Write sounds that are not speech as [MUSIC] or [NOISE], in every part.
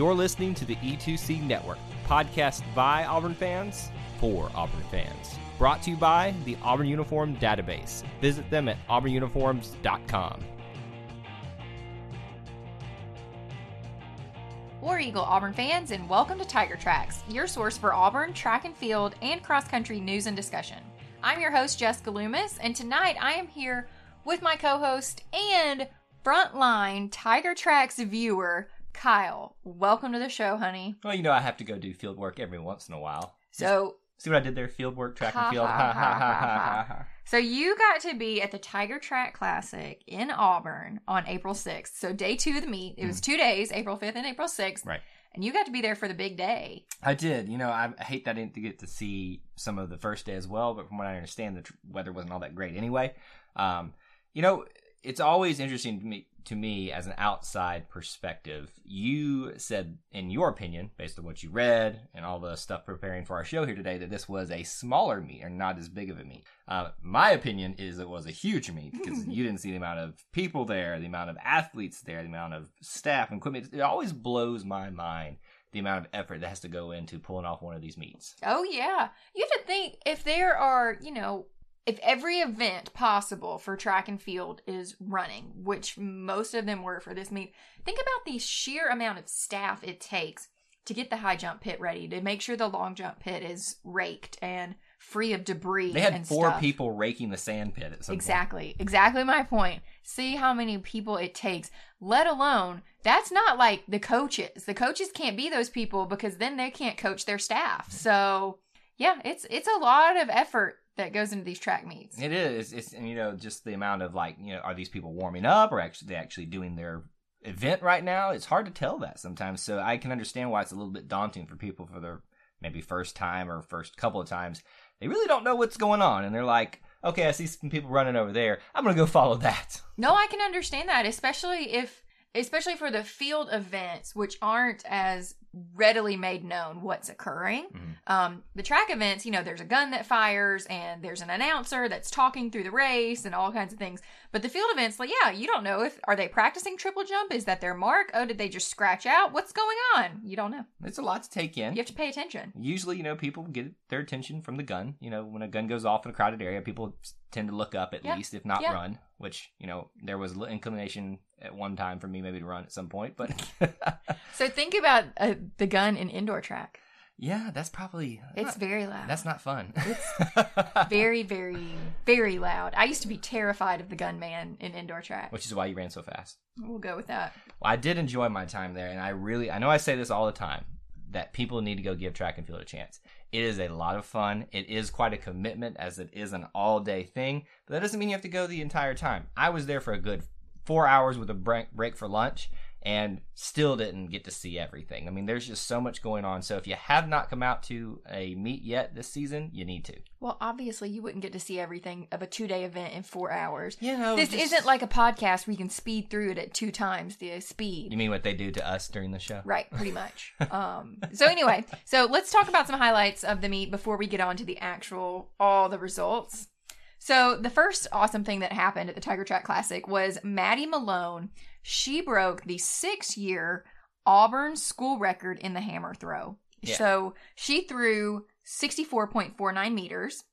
You're listening to the E2C Network, podcast by Auburn fans for Auburn fans. Brought to you by the Auburn Uniform Database. Visit them at auburnuniforms.com. War Eagle Auburn fans, and welcome to Tiger Tracks, your source for Auburn track and field and cross country news and discussion. I'm your host, Jessica Loomis, and tonight I am here with my co host and frontline Tiger Tracks viewer, Kyle. Welcome to the show, honey. Well, you know, I have to go do field work every once in a while. So, See what I did there? Field work, track and field. ha, Ha ha, ha ha [LAUGHS] so you got to be at the Tiger Track Classic in Auburn on April 6th. So day two of the meet. It was two days, April 5th and April 6th. Mm. Right. And you got to be there for the big day. I did. You know, I I hate that I didn't get to see some of the first day as well, but from what I understand, the tr- weather wasn't all that great anyway. Um, you know, it's always interesting to me, to me as an outside perspective. You said, in your opinion, based on what you read and all the stuff preparing for our show here today, that this was a smaller meet or not as big of a meet. Uh, my opinion is it was a huge meet because [LAUGHS] you didn't see the amount of people there, the amount of athletes there, the amount of staff and equipment. It always blows my mind the amount of effort that has to go into pulling off one of these meets. Oh yeah. You have to think if there are, you know, if every event possible for track and field is running, which most of them were for this meet, think about the sheer amount of staff it takes to get the high jump pit ready, to make sure the long jump pit is raked and free of debris. They had four stuff. people raking the sand pit at some point. Exactly. Exactly my point. See how many people it takes, let alone that's not like the coaches. The coaches can't be those people because then they can't coach their staff. So, yeah, it's it's a lot of effort that goes into these track meets. It is. It's and you know just the amount of like you know are these people warming up or actually they actually doing their event right now? It's hard to tell that sometimes. So I can understand why it's a little bit daunting for people for their maybe first time or first couple of times. They really don't know what's going on and they're like, okay, I see some people running over there. I'm gonna go follow that. No, I can understand that, especially if especially for the field events which aren't as readily made known what's occurring. Mhm. Um, the track events, you know, there's a gun that fires and there's an announcer that's talking through the race and all kinds of things. But the field events, like, yeah, you don't know if are they practicing triple jump? Is that their mark? Oh, did they just scratch out? What's going on? You don't know. It's a lot to take in. You have to pay attention. Usually, you know, people get their attention from the gun. You know, when a gun goes off in a crowded area, people tend to look up at Yeah. least, if not Yeah. run. Which you know, there was inclination at one time for me maybe to run at some point, but [LAUGHS] So think about uh, the gun in indoor track. yeah, that's probably It's not- very loud. that's not fun. It's [LAUGHS] very, very, very loud. I used to be terrified of the gunman in indoor track. Which is why you ran so fast. We'll go with that. Well, I did enjoy my time there, and I really, I know I say this all the time, that people need to go give track and field a chance. It is a lot of fun. It is quite a commitment as it is an all day thing, but that doesn't mean you have to go the entire time. I was there for a good four hours with a break, break for lunch and still didn't get to see everything. I mean, there's just so much going on. So if you have not come out to a meet yet this season, you need to. Well, obviously, you wouldn't get to see everything of a two day event in four hours. You know, this just- isn't like a podcast where you can speed through it at two times the speed. You mean what they do to us during the show? Right, pretty much. [LAUGHS] um, so anyway, so let's talk about some highlights of the meet before we get on to the actual all the results. So the first awesome thing that happened at the Tiger Track Classic was Maddie Malone. She broke the six-year Auburn school record in the hammer throw. Yeah. So she threw 64.49 meters.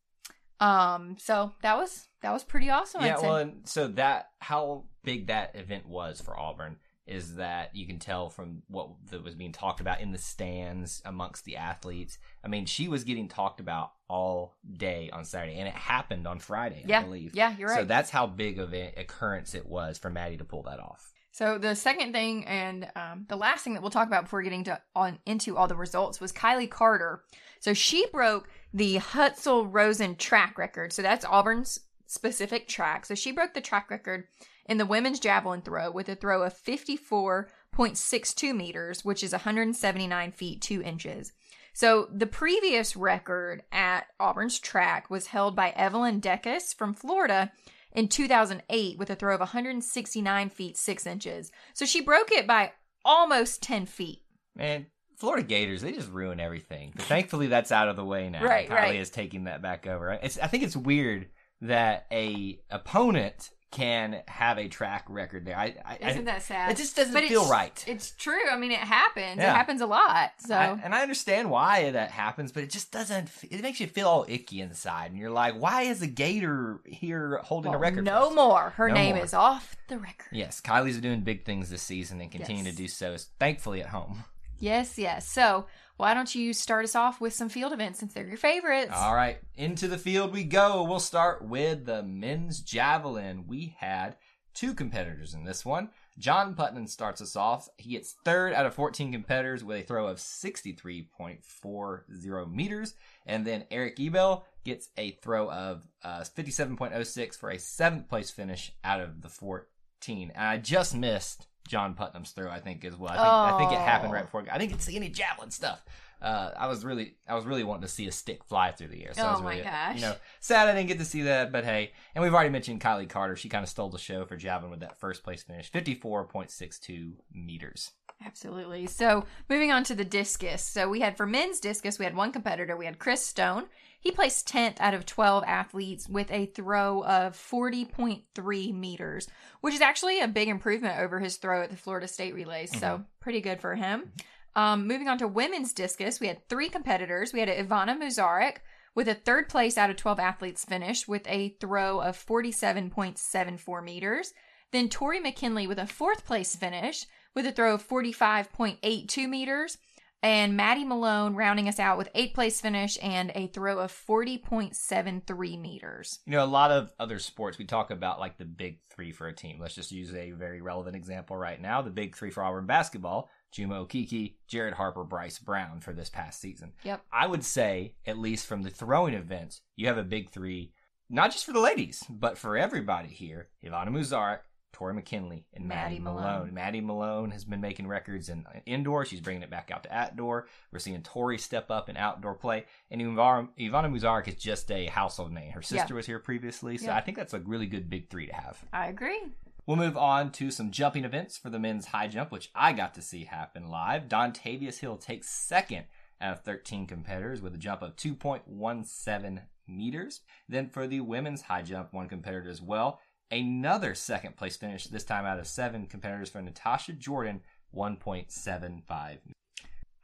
Um, so that was that was pretty awesome. yeah well and so that how big that event was for auburn is that you can tell from what that was being talked about in the stands amongst the athletes i mean she was getting talked about all day on saturday and it happened on friday yeah, i believe yeah, you're right. so that's how big of an occurrence it was for maddie to pull that off So the second thing and um, the last thing that we'll talk about before getting to on into all the results was Kylie Carter. So she broke the Hutsell-Rosen track record. So that's Auburn's specific track. So she broke the track record in the women's javelin throw with a throw of 54.62 meters, which is 179 feet 2 inches. So the previous record at Auburn's track was held by Evelyn Deckus from Florida in 2008 with a throw of 169 feet 6 inches. So she broke it by almost 10 feet. Man, Florida Gators, they just ruin everything. But thankfully, that's out of the way now. Right, Kylie right. is taking that back over. It's, I think it's weird that a opponent can have a track record there. I, I, Isn't that sad? It just doesn't But feel right. It's true. I mean, it happens. It happens a lot. So I- and I understand why that happens, but it just doesn't. It makes you feel all icky inside, and you're like, "Why is a Gator here holding a record?" No more. Her No name more. is off the record. Yes, Kylie's doing big things this season and continue Yes. to do so. Thankfully, at home. Yes, yes. So why don't you start us off with some field events since they're your favorites? All right, into the field we go. We'll start with the men's javelin. We had two competitors in this one. John Putnam starts us off. He gets third out of 14 competitors with a throw of 63.40 meters. And then Eric Ebel gets a throw of uh, 57.06 for a seventh place finish out of the 14. And I just missed John Putnam's throw, I think, as well. I think, I think it happened Oh. right before. I didn't get see any javelin stuff. Uh, I was really, I was really wanting to see a stick fly through the air. So I Oh was my really, gosh. You know, sad I didn't get to see that, but hey. And we've already mentioned Kylie Carter. She kind of stole the show for javelin with that first place finish, fifty-four point six two meters. Absolutely. So moving on to the discus. So we had for men's discus, we had one competitor. We had Chris Stone. He placed 10th out of 12 athletes with a throw of 40.3 meters, which is actually a big improvement over his throw at the Florida State Relays. So pretty good for him. Um, moving on to women's discus, we had three competitors. We had Ivana Muzarek with a third place out of 12 athletes finish with a throw of 47.74 meters. Then Tori McKinley with a fourth place finish with a throw of 45.82 meters. And Maddie Malone rounding us out with eighth place finish and a throw of 40.73 meters. You know, a lot of other sports we talk about like the big three for a team. Let's just use a very relevant example right now. The big three for Auburn basketball: Chuma Okeke, Jared Harper, Bryce Brown for this past season. Yep. I would say, at least from the throwing events, you have a big three, not just for the ladies, but for everybody here. Ivana Muzarek, Tori McKinley, and Maddie, Maddie Malone. Malone. Maddie Malone has been making records in uh, indoor. She's bringing it back out to outdoor. We're seeing Tori step up in outdoor play. And Ivana, Ivana Muzarek is just a household name. Her sister Yeah. was here previously, so Yeah. I think that's a really good big three to have. I agree. We'll move on to some jumping events for the men's high jump, which I got to see happen live. Dontavius Hill takes second out of 13 competitors with a jump of 2.17 meters. Then for the women's high jump, one competitor as well. Another second place finish, this time out of seven competitors for Natasha Jordan, 1.75.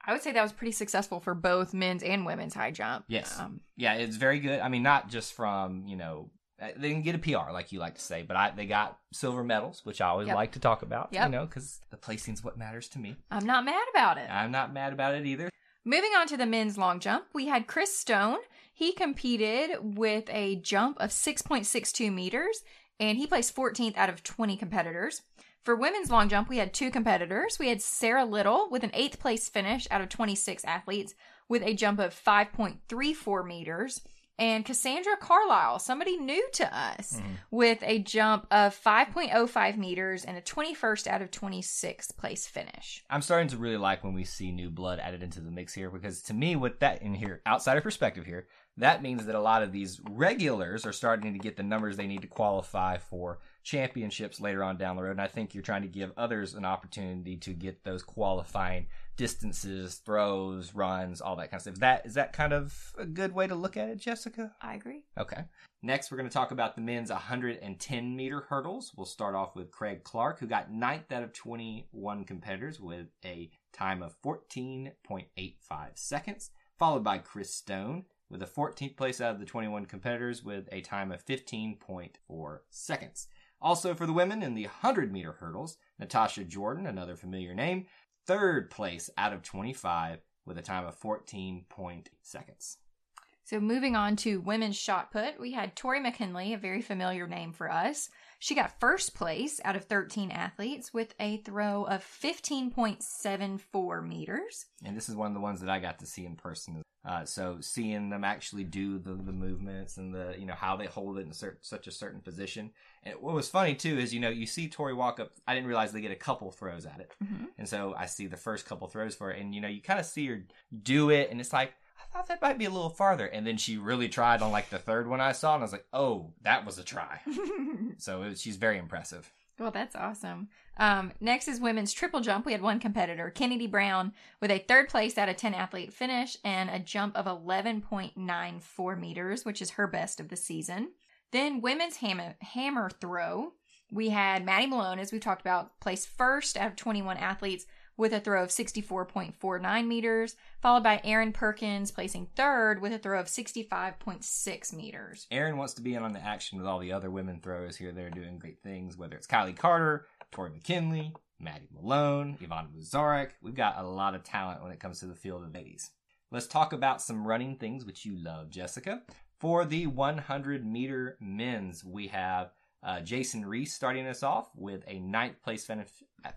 I would say that was pretty successful for both men's and women's high jump. Yes. Um, Yeah, it's very good. I mean, not just from, you know, uh, they didn't get a PR like you like to say, but I, they got silver medals, which I always Yep. like to talk about, you know, because the placing's what matters to me. I'm not mad about it. I'm not mad about it either. Moving on to the men's long jump, we had Chris Stone. He competed with a jump of 6.62 meters and he placed 14th out of 20 competitors. For women's long jump, we had two competitors. We had Sarah Little with an eighth place finish out of 26 athletes with a jump of 5.34 meters. And Cassandra Carlisle, somebody new to us, hmm. with a jump of 5.05 meters and a 21st out of 26 place finish. I'm starting to really like when we see new blood added into the mix here because to me, with that in here, outsider perspective here, that means that a lot of these regulars are starting to get the numbers they need to qualify for championships later on down the road. And I think you're trying to give others an opportunity to get those qualifying distances, throws, runs, all that kind of stuff. Is that is that kind of a good way to look at it, Jessica? I agree. Okay. Next, we're going to talk about the men's 110 meter hurdles. We'll start off with Craig Clark, who got ninth out of 21 competitors with a time of 14.85 seconds, followed by Chris Stone with a 14th place out of the 21 competitors with a time of 15.4 seconds. Also for the women in the 100 meter hurdles, Natasha Jordan, another familiar name, third place out of 25 with a time of 14 point seconds. So moving on to women's shot put, we had Tori McKinley, a very familiar name for us. She got first place out of 13 athletes with a throw of 15.74 meters. And this is one of the ones that I got to see in person. Uh, so seeing them actually do the, the movements and the you know how they hold it in cer- such a certain position. And what was funny too is you know you see Tori walk up. I didn't realize they get a couple throws at it, Mhm. and so I see the first couple throws for it, and you know you kind of see her do it, and it's like I thought that might be a little farther, and then she really tried on like the third one I saw, and I was like, oh, that was a try. [LAUGHS] so it was, she's very impressive. Well, that's awesome. Um, next is women's triple jump. We had one competitor, Kennedy Brown, with a third place out of 10 athlete finish and a jump of 11.94 meters, which is her best of the season. Then women's hammer, hammer throw. We had Maddie Malone, as we talked about, placed first out of 21 athletes with a throw of 64.49 meters, followed by Aaron Perkins placing third with a throw of 65.6 meters. Aaron wants to be in on the action with all the other women throwers here. They're doing great things, whether it's Kylie Carter, Tori McKinley, Maddie Malone, Ivana Muzarek. We've got a lot of talent when it comes to the field of ladies. Let's talk about some running things, which you love, Jessica. For the 100 meter men's, we have uh, Jason Reese starting us off with a ninth place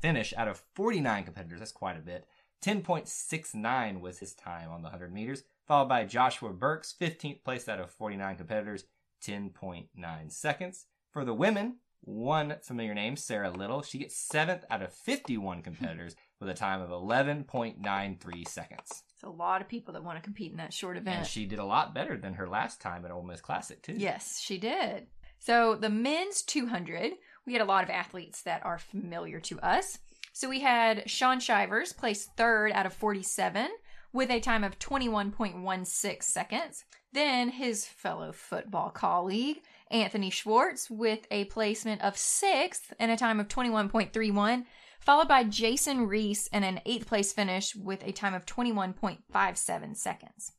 finish out of 49 competitors. That's quite a bit. 10.69 was his time on the 100 meters, followed by Joshua Burks, 15th place out of 49 competitors, 10.9 seconds. For the women, one familiar name, Sarah Little. She gets seventh out of 51 competitors with a time of 11.93 seconds. It's a lot of people that want to compete in that short event. And she did a lot better than her last time at Ole Miss Classic, too. Yes, she did. So the men's 200, we had a lot of athletes that are familiar to us. So we had Shaun Shivers placed third out of 47 with a time of 21.16 seconds. Then his fellow football colleague, Anthony Schwartz, with a placement of sixth and a time of 21.31, followed by Jason Reese and an eighth place finish with a time of 21.57 seconds.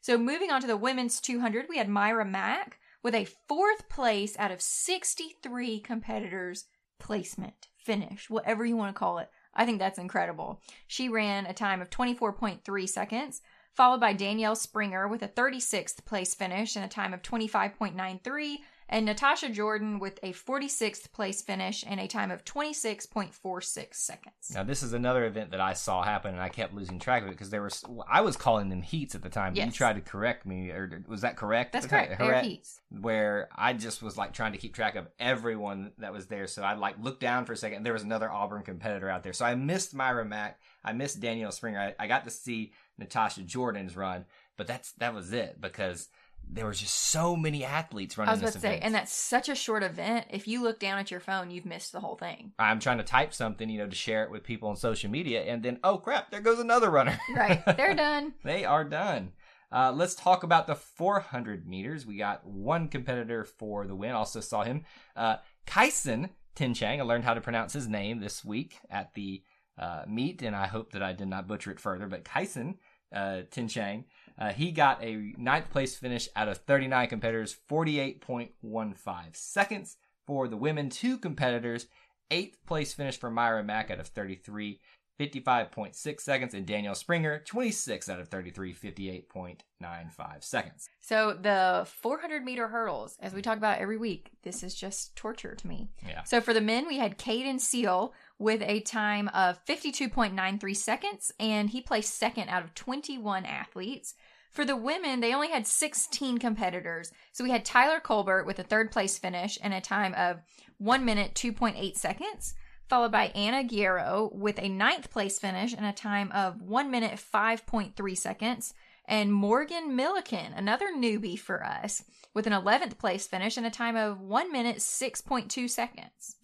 So moving on to the women's 200, we had Myra Mack with a fourth place out of 63 competitors placement finish, whatever you want to call it. I think that's incredible. She ran a time of 24.3 seconds, followed by Danielle Springer with a 36th place finish and a time of 25.93, and Natasha Jordan with a 46th place finish and a time of 26.46 seconds. Now this is another event that I saw happen, and I kept losing track of it because there was I was calling them heats at the time. but You tried to correct me, or was that correct? That's correct. They're correct. heats. Where I just was like trying to keep track of everyone that was there, so I like looked down for a second. And there was another Auburn competitor out there, so I missed Myra Mack. I missed Danielle Springer. I, I got to see Natasha Jordan's run, but that's that was it because there was just so many athletes running I was about this to say, event. and that's such a short event. If you look down at your phone, you've missed the whole thing. I'm trying to type something, you know, to share it with people on social media, and then oh crap, there goes another runner. [LAUGHS] Right. They're done. [LAUGHS] They are done. Uh, let's talk about the 400 meters. We got one competitor for the win. Also saw him, uh, Kaisen Tinchang. I learned how to pronounce his name this week at the uh, meet, and I hope that I did not butcher it further. But Kaisen uh, Tinchang, uh, he got a ninth place finish out of 39 competitors, 48.15 seconds. For the women, two competitors, eighth place finish for Myra Mack out of 33, 55.6 seconds, and Danielle Springer, 26 out of 33, 58.95 seconds. So the 400 meter hurdles, as we talk about every week, this is just torture to me. Yeah. So for the men, we had Caden Seal with a time of 52.93 seconds, and he placed second out of 21 athletes. For the women, they only had 16 competitors. So we had Tyler Colbert with a third place finish and a time of 1 minute 2.8 seconds, followed by Anna Guerrero with a ninth place finish and a time of 1 minute 5.3 seconds and Morgan Milliken, another newbie for us, with an 11th place finish and a time of 1 minute 6.2 seconds.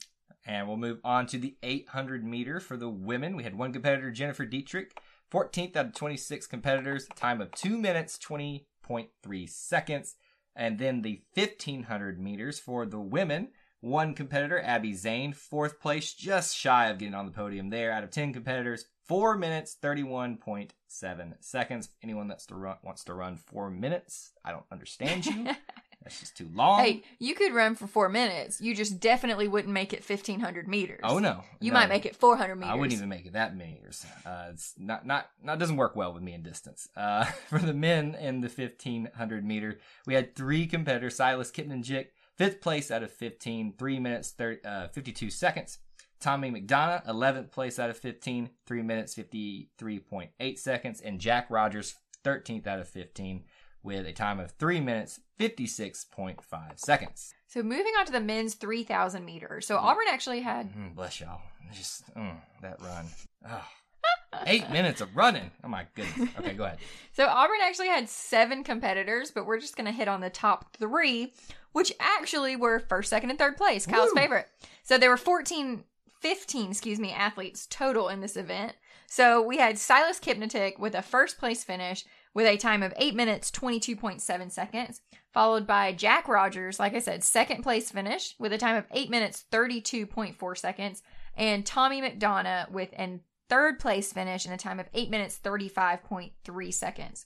And we'll move on to the 800 meter for the women. We had one competitor, Jennifer Dietrich, 14th out of 26 competitors, time of 2 minutes 20.3 seconds. And then the 1500 meters for the women, one competitor, Abby Zane, fourth place, just shy of getting on the podium there out of 10 competitors, 4 minutes 31.7 seconds. Anyone run, wants to run 4 minutes, I don't understand you. [LAUGHS] That's just too long. Hey, you could run for four minutes. You just definitely wouldn't make it 1500 meters. oh no. You no. might make it 400 meters. I wouldn't even make it that many years. Uh, it's not not not doesn't work well with me in distance. Uh, [LAUGHS] for the men in the fifteen hundred meter, we had three competitors: Silas Kipninjik, fifth place out of 15, three minutes 30, uh, fifty two seconds. Tommy McDonough, eleventh place out of 15, three minutes fifty three point eight seconds, and Jack Rogers, 13th out of 15 with a time of 3 minutes 56.5 seconds. So moving on to the men's 3,000 meters. So Auburn actually had. Mm, bless y'all. Just mm, that run. Oh. Eight [LAUGHS] minutes of running. Oh my goodness. Okay, go ahead. [LAUGHS] So Auburn actually had seven competitors, but we're just going to hit on the top three, which actually were first, second, and third place. Kyle's Woo! favorite. So there were 14, 15, excuse me, athletes total in this event. So we had Silas Kipnitik with a first place finish with a time of 8 minutes 22.7 seconds, followed by Jack Rogers, like I said, second place finish with a time of 8 minutes 32.4 seconds, and Tommy McDonough with an third place finish in a time of 8 minutes 35.3 seconds.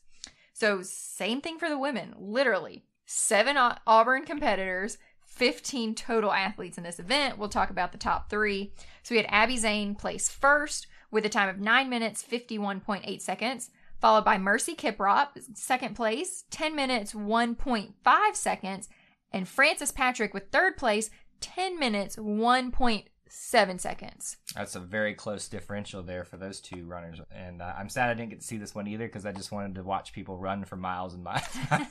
So, same thing for the women, literally. Seven Auburn competitors, 15 total athletes in this event. We'll talk about the top three. So, we had Abby Zane place first with a time of 9 minutes 51.8 seconds, followed by Mercy Kiprop, second place, 10 minutes 1.5 seconds, and Francis Patrick with third place, 10 minutes 1.7 seconds. That's a very close differential there for those two runners. And uh, I'm sad I didn't get to see this one either because I just wanted to watch people run for miles and miles.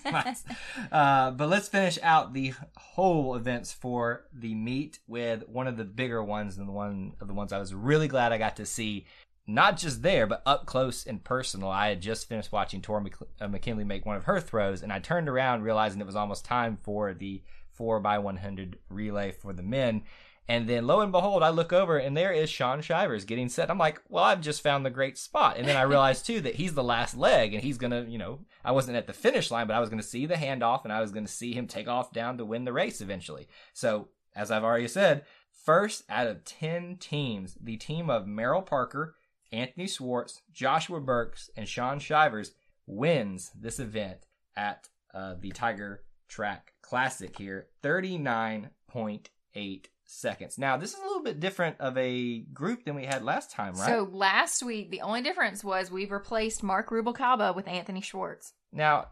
miles. [LAUGHS] Uh, but let's finish out the whole events for the meet with one of the bigger ones and the one of the ones I was really glad I got to see. Not just there, but up close and personal. I had just finished watching Tor uh, McKinley make one of her throws, and I turned around realizing it was almost time for the 4x100 relay for the men. And then lo and behold, I look over and there is Shaun Shivers getting set. I'm like, well, I've just found the great spot. And then I realized too that he's the last leg and he's going to, you know, I wasn't at the finish line, but I was going to see the handoff and I was going to see him take off down to win the race eventually. So, as I've already said, first out of 10 teams, the team of Merrill Parker, Anthony Schwartz, Joshua Burks, and Shaun Shivers wins this event at uh, the Tiger Track Classic here, 39.8 seconds. Now, this is a little bit different of a group than we had last time, right? So last week, the only difference was we've replaced Mark Rubalcaba with Anthony Schwartz. now,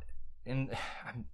in,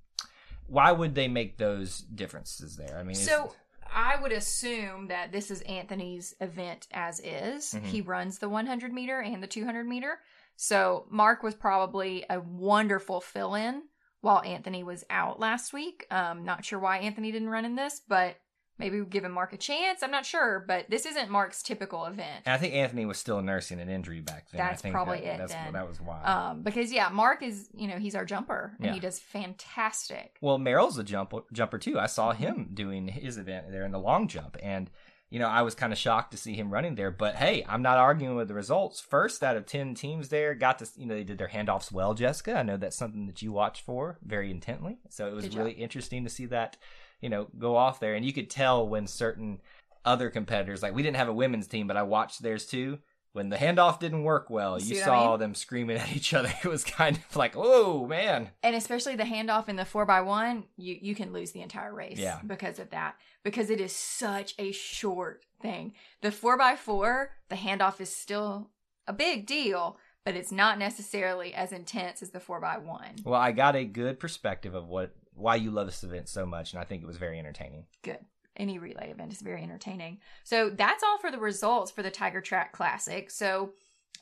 [SIGHS] why would they make those differences there? I mean, So I would assume that this is Anthony's event as is. Mhm. He runs the 100 meter and the 200 meter. So Mark was probably a wonderful fill in while Anthony was out last week. Um, not sure why Anthony didn't run in this, but maybe giving Mark a chance. I'm not sure, but this isn't Mark's typical event. and I think Anthony was still nursing an injury back then. I That's think probably that, it That's, then. That was why. Um, because yeah, Mark is you know he's our jumper and Yeah. he does fantastic. Well, Merrill's a jump, jumper too. I saw him doing his event there in the long jump, and you know I was kind of shocked to see him running there. But hey, I'm not arguing with the results. First out of ten teams there got to you know they did their handoffs well. Jessica, I know that's something that you watch for very intently, so it was Good job. really interesting to see that you know go off there, and you could tell when certain other competitors like we didn't have a women's team, but I watched theirs too. When the handoff didn't work well, You you see what I saw mean? them screaming [LAUGHS] at each other. It was kind of like, oh man, and especially the handoff in the four by one, you you can lose the entire race Yeah. because of that. Because it is such a short thing. The four by four, the handoff is still a big deal, but it's not necessarily as intense as the four by one. Well, I got a good perspective of what why you love this event so much, and I think it was very entertaining. Good. Any relay event is very entertaining. So that's all for the results for the Tiger Track Classic. So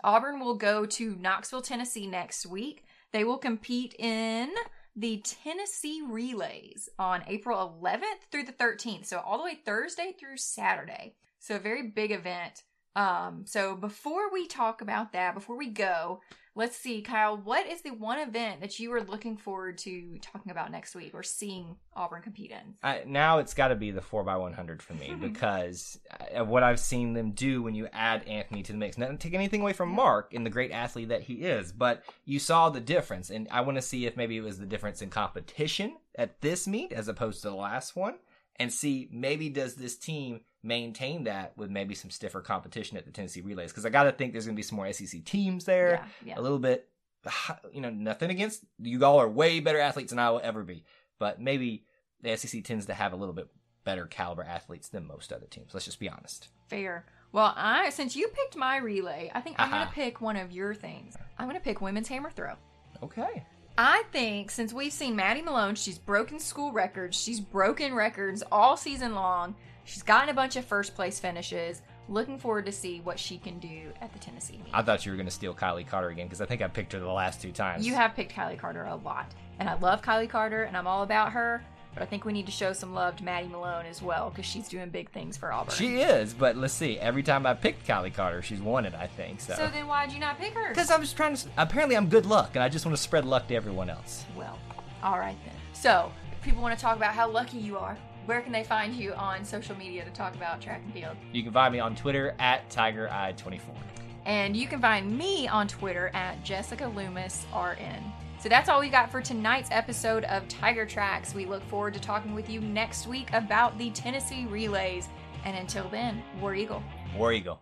Auburn will go to Knoxville, Tennessee next week. They will compete in the Tennessee Relays on April 11th through the 13th. So all the way Thursday through Saturday. So a very big event. Um, so before we talk about that, before we go, let's see, Kyle, what is the one event that you are looking forward to talking about next week or seeing Auburn compete in? I, now it's got to be the 4x100 for me [LAUGHS] because uh, of what I've seen them do when you add Anthony to the mix. Not take anything away from Mark and the great athlete that he is, but you saw the difference. And I want to see if maybe it was the difference in competition at this meet as opposed to the last one. And see, maybe does this team maintain that with maybe some stiffer competition at the Tennessee Relays? Because I got to think there's going to be some more SEC teams there. Yeah, yeah. a little bit you know nothing against you all are way better athletes than i will ever be but maybe the sec tends to have a little bit better caliber athletes than most other teams let's just be honest Fair. Well, I since you picked my relay, I think I'm Aha. gonna uh-huh. pick one of your things. I'm gonna pick women's hammer throw. okay I think since we've seen Maddie Malone, she's broken school records, she's broken records all season long. She's gotten a bunch of first place finishes. Looking forward to see what she can do at the Tennessee meet. I thought you were going to steal Kylie Carter again because I think I picked her the last two times. You have picked Kylie Carter a lot, and I love Kylie Carter, and I'm all about her. But I think we need to show some love to Maddie Malone as well because she's doing big things for Auburn. She is, but let's see. Every time I picked Kylie Carter, she's won it. I think so. so then why did you not pick her? Because I'm just trying to. Apparently, I'm good luck, and I just want to spread luck to everyone else. Well, all right then. So, if people want to talk about how lucky you are, where can they find you on social media to talk about track and field? You can find me on Twitter at TigerEye24. And you can find me on Twitter at Jessica Loomis RN. So that's all we got for tonight's episode of Tiger Tracks. We look forward to talking with you next week about the Tennessee relays. And until then, War Eagle. War Eagle.